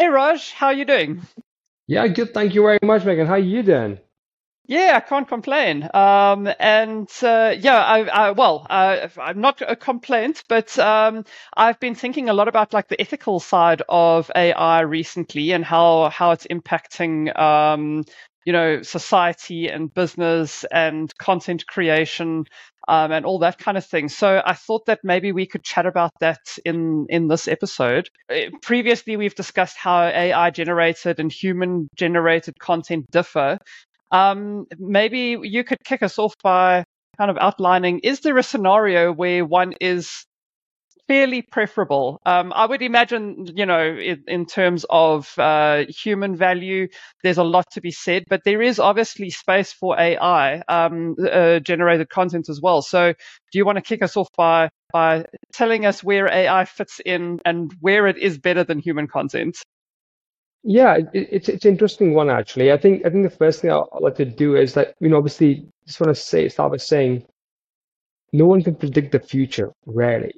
Hey Raj, how are you doing? Yeah, good. Thank you very much, Megan. How are you doing? Yeah, I can't complain. Um, and uh, yeah, I, I well, uh, I'm not a complaint, but um, I've been thinking a lot about like the ethical side of AI recently and how how it's impacting um, you know society and business and content creation um, and all that kind of thing. So I thought that maybe we could chat about that in in this episode. Uh, previously, we've discussed how AI generated and human generated content differ. Um, maybe you could kick us off by kind of outlining: Is there a scenario where one is fairly preferable. Um, I would imagine, you know, in, in terms of uh, human value, there's a lot to be said, but there is obviously space for AI um, uh, generated content as well. So, do you want to kick us off by by telling us where AI fits in and where it is better than human content? Yeah, it, it's it's an interesting one actually. I think I think the first thing I'd like to do is that you know obviously just want to say start by saying no one can predict the future, rarely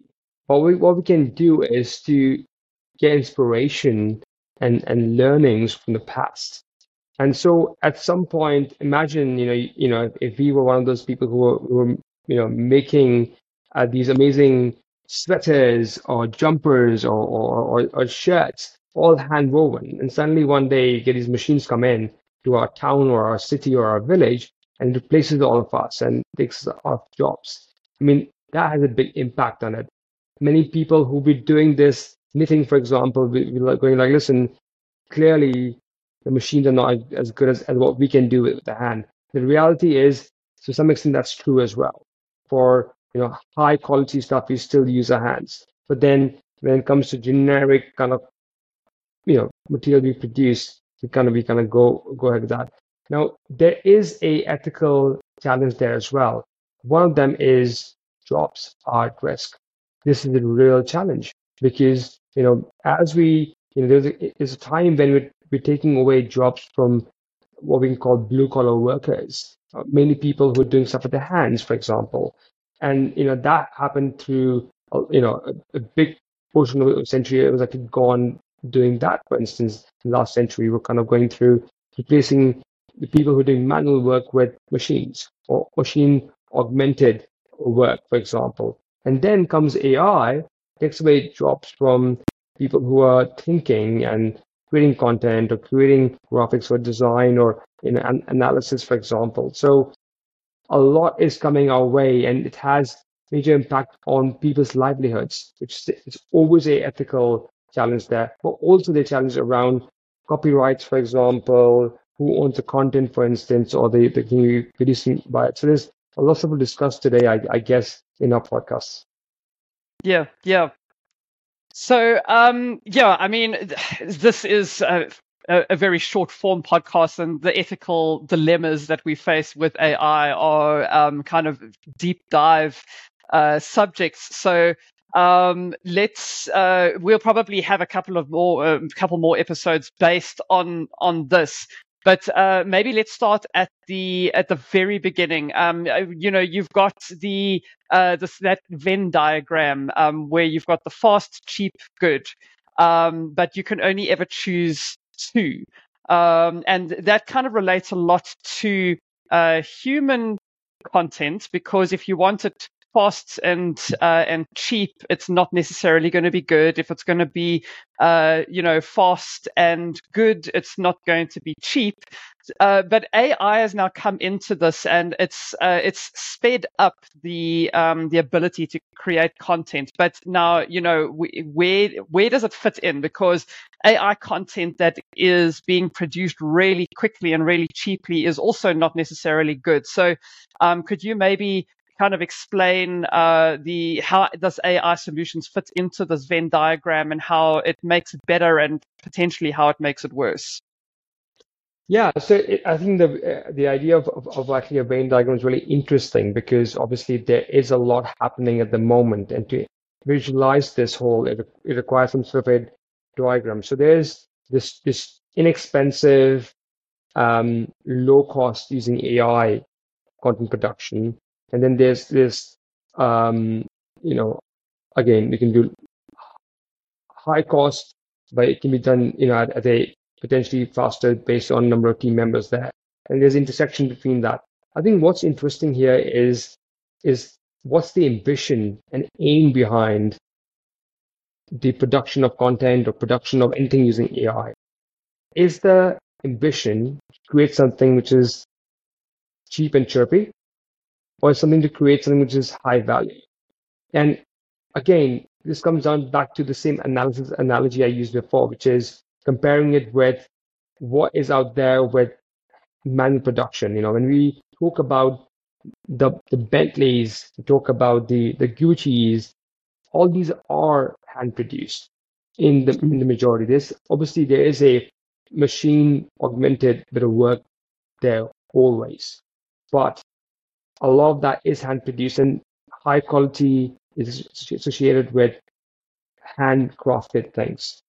what we what we can do is to get inspiration and and learnings from the past. And so at some point imagine you know you know if we were one of those people who were, who were you know making uh, these amazing sweaters or jumpers or, or, or, or shirts all hand woven and suddenly one day you get these machines come in to our town or our city or our village and replaces all of us and takes our jobs. I mean that has a big impact on it many people who be doing this knitting, for example, like going like, listen, clearly the machines are not as good as, as what we can do with the hand. The reality is, to some extent, that's true as well. For you know high quality stuff, we still use our hands. But then when it comes to generic kind of you know material we produce, we kind of we kind of go go ahead with that. Now there is a ethical challenge there as well. One of them is jobs are at risk this is a real challenge. Because you know as we you know there's a, a time when we're, we're taking away jobs from what we can call blue collar workers uh, mainly people who are doing stuff with their hands for example. And you know that happened through uh, you know a, a, big portion of the century. It was actually gone doing that for instance last century. We're kind of going through replacing the people who are doing manual work with machines or machine augmented work for example and then comes AI, takes away jobs from people who are thinking and creating content or creating graphics or design or in an analysis, for example. So a lot is coming our way and it has major impact on people's livelihoods, which is always a ethical challenge there, but also the challenge around copyrights, for example, who owns the content, for instance, or the, the can you producing by it. So there's a lot to discuss today, I, I guess, in our podcast. Yeah, yeah. So, um, yeah, I mean, this is a, a, very short form podcast, and the ethical dilemmas that we face with AI are um, kind of deep dive uh, subjects. So, um, let's uh, we'll probably have a couple of more a um, couple more episodes based on on this but uh, maybe let's start at the at the very beginning. Um, uh, you know, you've got the uh, this, that Venn diagram um, where you've got the fast, cheap, good, um, but you can only ever choose two, um, and that kind of relates a lot to uh, human content because if you want it fast and uh, and cheap, it's not necessarily going to be good. If it's going to be, uh, you know, fast and good, it's not going to be cheap. Uh, but AI has now come into this, and it's uh, it's sped up the um, the ability to create content. But now, you know, where where does it fit in? Because AI content that is being produced really quickly and really cheaply is also not necessarily good. So, um, could you maybe kind of explain uh, the how does AI solutions fit into this Venn diagram and how it makes it better and potentially how it makes it worse? Yeah, so it, I think the uh, the idea of, of, of, actually a Venn diagram is really interesting because obviously there is a lot happening at the moment, and to visualize this whole, it, it requires some sort of a diagram. So there's this this inexpensive, um, low cost using AI content production, and then there's this, um, you know, again, we can do high cost but it can be done, you know, at, at a potentially faster based on number of team members there. And there's intersection between that. I think what's interesting here is is what's the ambition and aim behind the production of content or production of anything using AI? Is the ambition to create something which is cheap and chirpy, or something to create something which is high value? And again, this comes down back to the same analysis analogy I used before, which is comparing it with what is out there with manual production. You know, when we talk about the the Bentleys, talk about the the Gucci's, all these are hand produced in the in the majority. This obviously there is a machine augmented bit of work there always, but a lot of that is hand produced and high quality is associated with handcrafted things.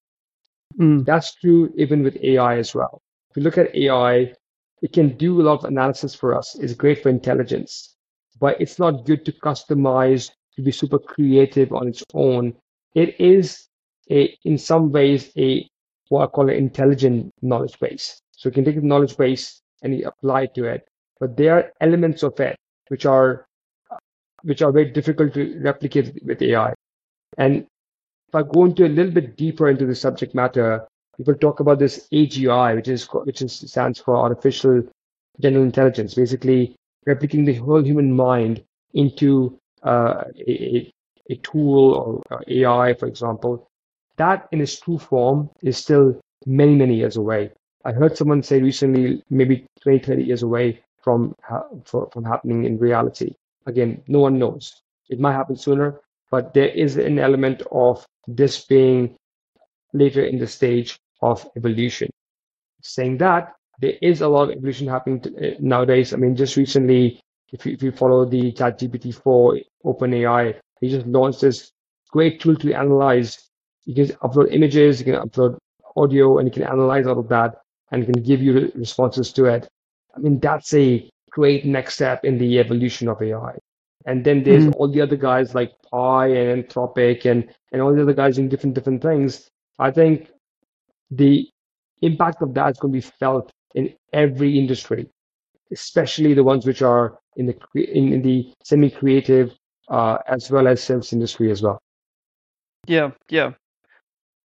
Mm. That's true even with AI as well. If you look at AI, it can do a lot of analysis for us. It's great for intelligence, but it's not good to customize to be super creative on its own. It is a, in some ways, a what I call an intelligent knowledge base. So you can take the knowledge base and you apply it to it, but there are elements of it which are which are very difficult to replicate with AI. And if I go into a little bit deeper into the subject matter, people talk about this AGI, which is which is, stands for artificial general intelligence, basically replicating the whole human mind into uh, a, a tool or AI, for example. That in its true form is still many, many years away. I heard someone say recently, maybe 20, 30 years away from, from happening in reality. Again, no one knows. It might happen sooner, but there is an element of this being later in the stage of evolution. Saying that, there is a lot of evolution happening uh, nowadays. I mean, just recently, if you, if you follow the ChatGPT 4 OpenAI, they just launched this great tool to analyze. You can upload images, you can upload audio, and you can analyze all of that and it can give you responses to it. I mean, that's a great next step in the evolution of AI. And then there's mm-hmm. all the other guys like Pi and Anthropic and, and all the other guys doing different different things. I think the impact of that is going to be felt in every industry, especially the ones which are in the in, in the semi-creative uh, as well as service industry as well. Yeah, yeah.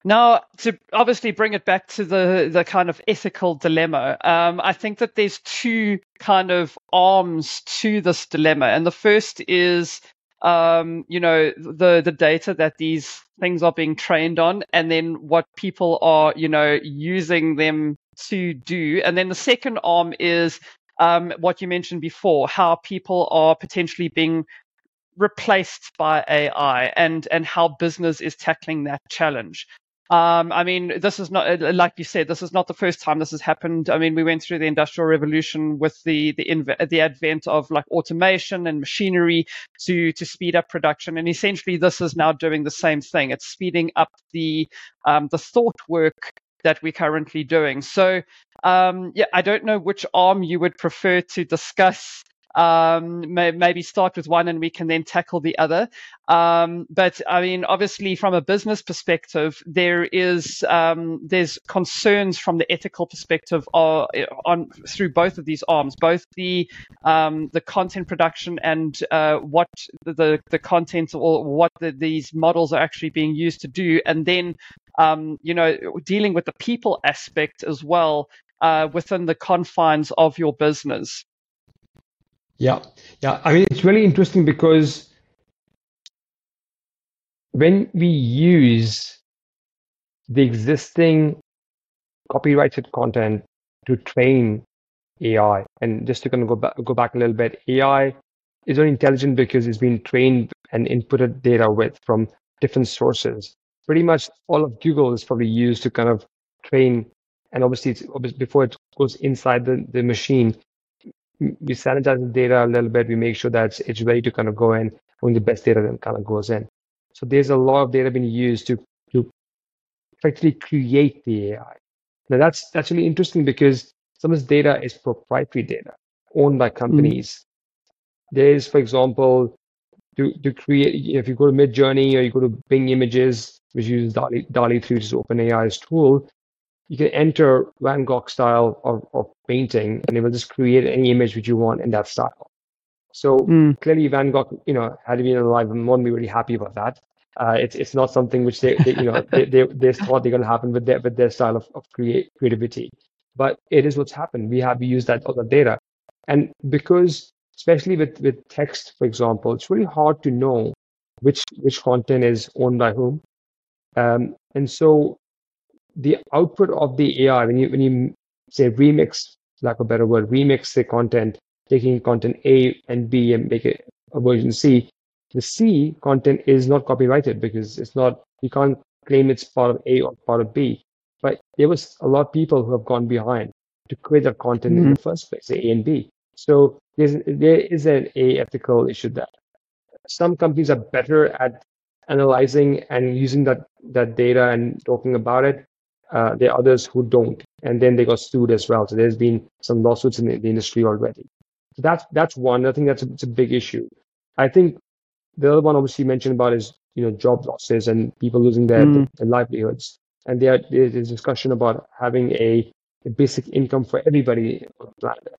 Now, to obviously bring it back to the, the kind of ethical dilemma, um, I think that there's two kind of arms to this dilemma. And the first is, um, you know, the, the data that these things are being trained on, and then what people are, you know, using them to do. And then the second arm is um, what you mentioned before, how people are potentially being replaced by AI and and how business is tackling that challenge. Um, I mean, this is not uh, like you said. This is not the first time this has happened. I mean, we went through the industrial revolution with the the inv- the advent of like automation and machinery to to speed up production, and essentially this is now doing the same thing. It's speeding up the um, the thought work that we're currently doing. So, um, yeah, I don't know which arm you would prefer to discuss um, may, maybe start with one and we can then tackle the other. Um, but I mean, obviously, from a business perspective, there is um, there's concerns from the ethical perspective on, on through both of these arms, both the um, the content production and uh, what the the content or what the, these models are actually being used to do, and then um, you know dealing with the people aspect as well uh, within the confines of your business. Yeah, yeah. I mean, it's really interesting because when we use the existing copyrighted content to train AI, and just to kind of go back, go back a little bit, AI is very intelligent because it's been trained and inputted data with from different sources. Pretty much all of Google is probably used to kind of train, and obviously, it's obviously before it goes inside the, the machine, we sanitize the data a little bit. We make sure that it's ready to kind of go in when the best data then kind of goes in. So there's a lot of data being used to to effectively create the AI. Now that's that's really interesting because some of this data is proprietary data owned by companies. Mm. There's, for example, to to create if you go to Midjourney or you go to Bing Images, which uses DALL-E, DALL-E 3, which is OpenAI's tool, you can enter Van Gogh style of, of painting and it will just create any image which you want in that style. So mm. clearly Van Gogh, you know, had been alive and won't be really happy about that. Uh, it's it's not something which they, they you know they, they, they thought they're going to happen with their with their style of, of create creativity, but it is what's happened. We have used that other data, and because especially with with text, for example, it's really hard to know which which content is owned by whom, um, and so the output of the AI when you when you say remix, lack of a better word, remix the content, taking content A and B and make it a version C, the C content is not copyrighted because it's not you can't claim it's part of A or part of B. But there was a lot of people who have gone behind to create that content mm-hmm. in the first place, A and B. So there's there is an a ethical issue there. Some companies are better at analyzing and using that that data and talking about it. Uh, there are others who don't, and then they got sued as well. So there's been some lawsuits in the, the industry already. So that's that's one. I think that's a, it's a big issue. I think the other one obviously mentioned about is you know job losses and people losing their, mm. their livelihoods. And there is a discussion about having a, a, basic income for everybody on the planet,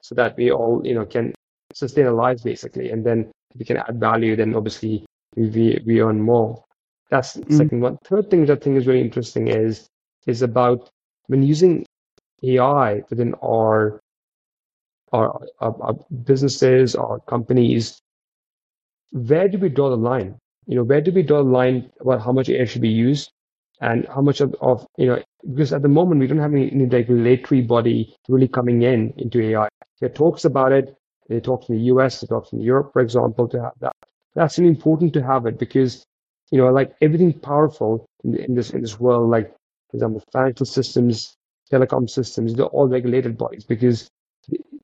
so that we all you know can sustain our lives basically, and then we can add value. Then obviously we we earn more. That's the mm. second one. Third thing that I think is really interesting is is about when using AI within our our, our, our businesses, our companies, where do we draw the line? You know, where do we draw the line about how much AI should be used and how much of, of you know, because at the moment we don't have any, any regulatory body really coming in into AI. There talks about it. They talk in the US, they talk in Europe, for example, to have that. That's important to have it because, you know, like everything powerful in, in this in this world, like for example, financial systems, telecom systems, they're all regulated bodies because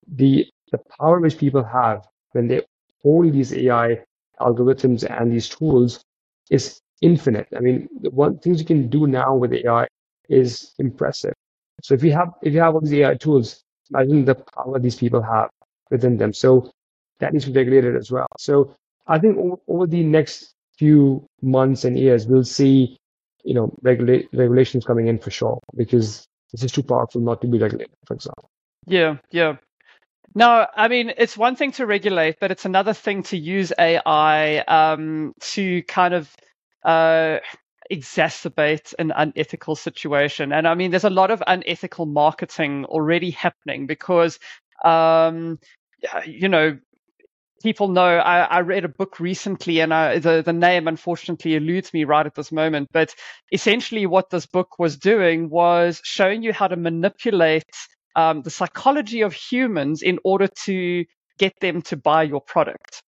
the, the, power which people have when they hold these AI algorithms and these tools is infinite. I mean, the one things you can do now with AI is impressive. So if you have if you have all these AI tools, imagine the power these people have within them. So that needs to be regulated as well. So I think over, over the next few months and years, we'll see, you know, regula- regulations coming in for sure because this is too powerful not to be regulated, for example. Yeah, yeah. No, I mean, it's one thing to regulate, but it's another thing to use AI um, to kind of uh, exacerbate an unethical situation. And I mean, there's a lot of unethical marketing already happening because, um, you know, people know I, I, read a book recently and I, the, the name unfortunately eludes me right at this moment but essentially what this book was doing was showing you how to manipulate um, the psychology of humans in order to get them to buy your product.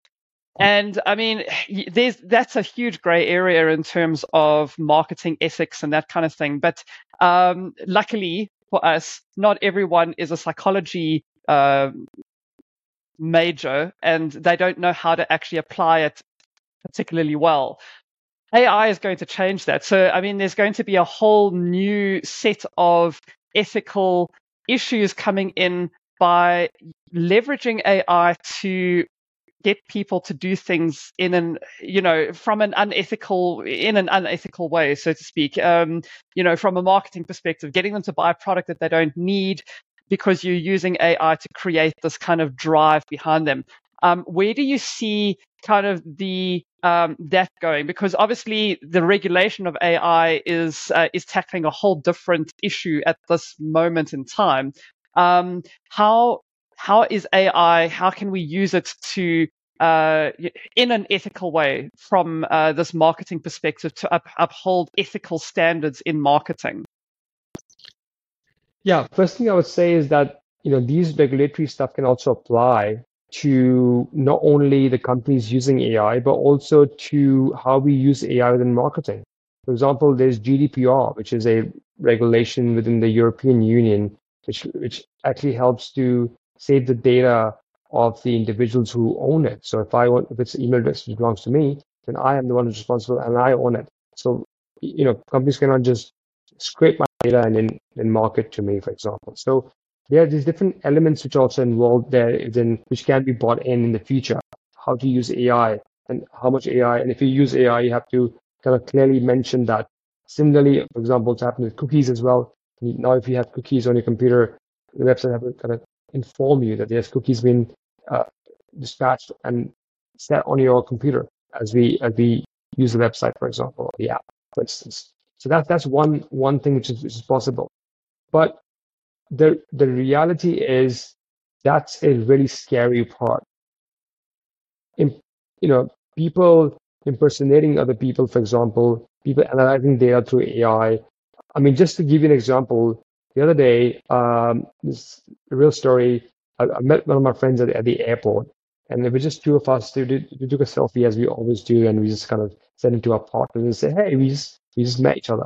And I mean, there's that's a huge gray area in terms of marketing ethics and that kind of thing. But um, luckily for us, not everyone is a psychology uh, major, and they don't know how to actually apply it particularly well. AI is going to change that. So, I mean, there's going to be a whole new set of ethical issues coming in by leveraging AI to get people to do things in an you know from an unethical in an unethical way so to speak um, you know from a marketing perspective getting them to buy a product that they don't need because you're using ai to create this kind of drive behind them um, where do you see kind of the um, that going? Because obviously the regulation of AI is uh, is tackling a whole different issue at this moment in time. Um, how how is AI? How can we use it to uh, in an ethical way from uh, this marketing perspective to up, uphold ethical standards in marketing? Yeah, first thing I would say is that you know these regulatory stuff can also apply to not only the companies using AI, but also to how we use AI within marketing. For example, there's GDPR, which is a regulation within the European Union, which, which actually helps to save the data of the individuals who own it. So if I want, if it's an email address which belongs to me, then I am the one who's responsible and I own it. So, you know, companies cannot just scrape my data and then, then market to me, for example. So there are these different elements which also involved there, then which can be bought in in the future. How to use AI and how much AI, and if you use AI, you have to kind of clearly mention that. Similarly, for example, it's happened with cookies as well. Now, if you have cookies on your computer, the website have to kind of inform you that there's cookies being uh, dispatched and set on your computer as we as we use the website, for example, or the app, for instance. So that that's one one thing which is, which is possible. But the the reality is that's a really scary part. In, you know, people impersonating other people, for example, people analyzing data through AI. I mean, just to give you an example, the other day, um, this real story. I, I, met one of my friends at, at the airport, and it was just two of us. We, did, we took a selfie as we always do, and we just kind of sent it to our partners and say, "Hey, we just we just met each other."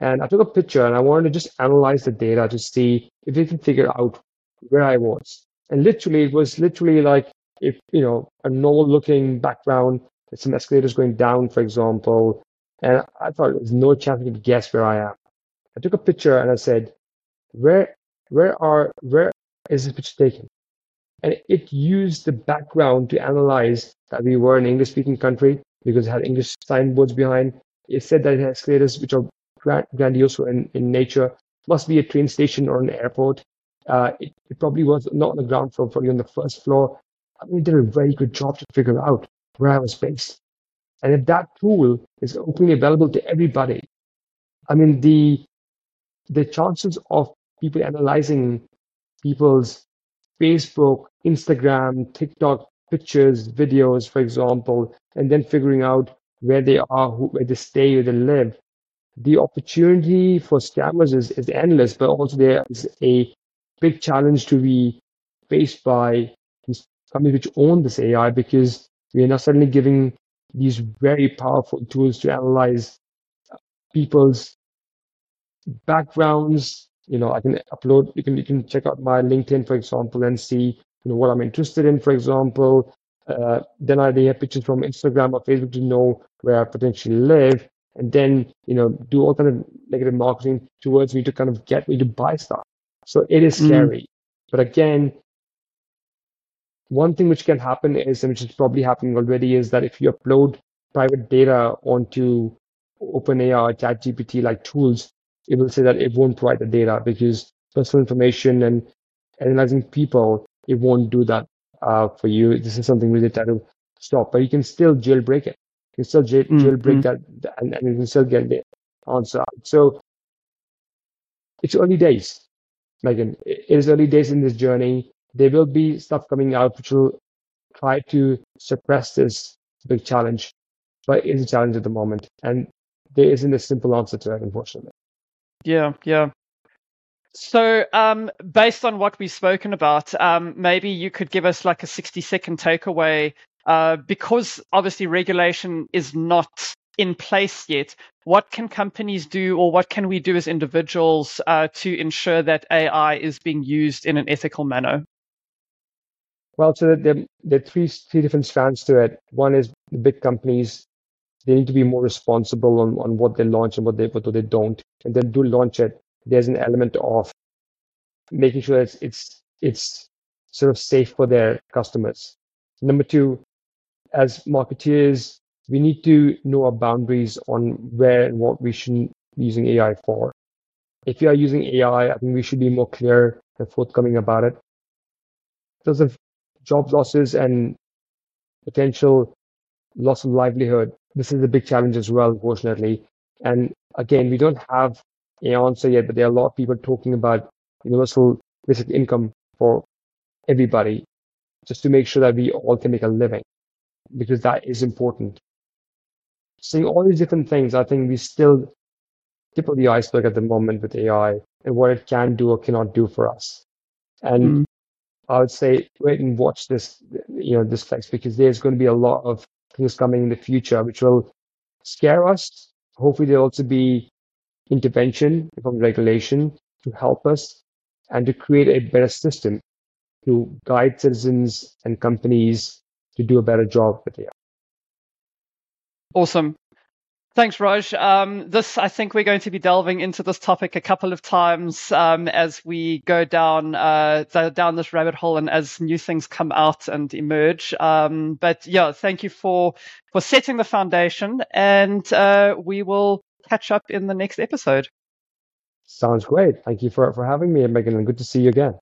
And I took a picture, and I wanted to just analyze the data to see if we can figure out where I was. And literally, it was literally like if you know a normal-looking background, with some escalators going down, for example. And I thought there's no chance you could guess where I am. I took a picture and I said, where where are where is this picture taken? And it used the background to analyze that we were an English speaking country because it had English signboards behind. It said that it has escalators which are grandiose in, in nature, must be a train station or an airport. Uh, it, it, probably was not on the ground floor, probably on the first floor. I mean, it did a very good job to figure out where I was based. And if that tool is openly available to everybody, I mean, the the chances of people analyzing people's Facebook, Instagram, TikTok pictures, videos, for example, and then figuring out where they are, who, where they stay, where they live. The opportunity for scammers is, is endless, but also there is a big challenge to be faced by these companies which own this AI because we are now suddenly giving these very powerful tools to analyze people's backgrounds. You know, I can upload, you can, you can check out my LinkedIn, for example, and see, you know, what I'm interested in, for example. Uh, then I have pictures from Instagram or Facebook to know where I potentially live. And then, you know, do all kind of negative marketing towards me to kind of get me to buy stuff. So it is mm. scary. Mm. But again, one thing which can happen is, and which is probably happening already, is that if you upload private data onto OpenAI or ChatGPT like tools, it will say that it won't provide the data because personal information and analyzing people, it won't do that uh, for you. This is something really try to stop, but you can still jailbreak it. You can still jail, mm-hmm. jailbreak that, and, and you can still get the answer. So it's early days. Like it is early days in this journey. There will be stuff coming out which will try to suppress this big challenge, but it's a challenge at the moment, and there isn't a simple answer to it, unfortunately. Yeah, yeah. So, um, based on what we've spoken about, um, maybe you could give us like a 60 second takeaway uh, because obviously regulation is not in place yet. What can companies do, or what can we do as individuals uh, to ensure that AI is being used in an ethical manner? Well, so there, are three, three different strands to it. One is the big companies they need to be more responsible on, on what they launch and what they what they don't. And then do launch it. There's an element of making sure it's it's it's sort of safe for their customers. Number two, as marketeers, we need to know our boundaries on where and what we should be using AI for. If you are using AI, I think we should be more clear and forthcoming about it. Because of job losses and potential loss of livelihood, this is a big challenge as well, unfortunately. And again, we don't have answer yet, but there are a lot of people talking about universal basic income for everybody, just to make sure that we all can make a living, because that is important. Seeing all these different things, I think we still tip of the iceberg at the moment with AI and what it can do or cannot do for us. And mm. I would say wait and watch this, you know, this flex because there's going to be a lot of things coming in the future, which will scare us. Hopefully, there'll also be intervention from regulation to help us and to create a better system to guide citizens and companies to do a better job with AI. Awesome. Thanks, Raj. Um, this, I think, we're going to be delving into this topic a couple of times um, as we go down uh, down this rabbit hole and as new things come out and emerge. Um, but yeah, thank you for for setting the foundation, and uh, we will catch up in the next episode. Sounds great. Thank you for for having me, Megan, and good to see you again.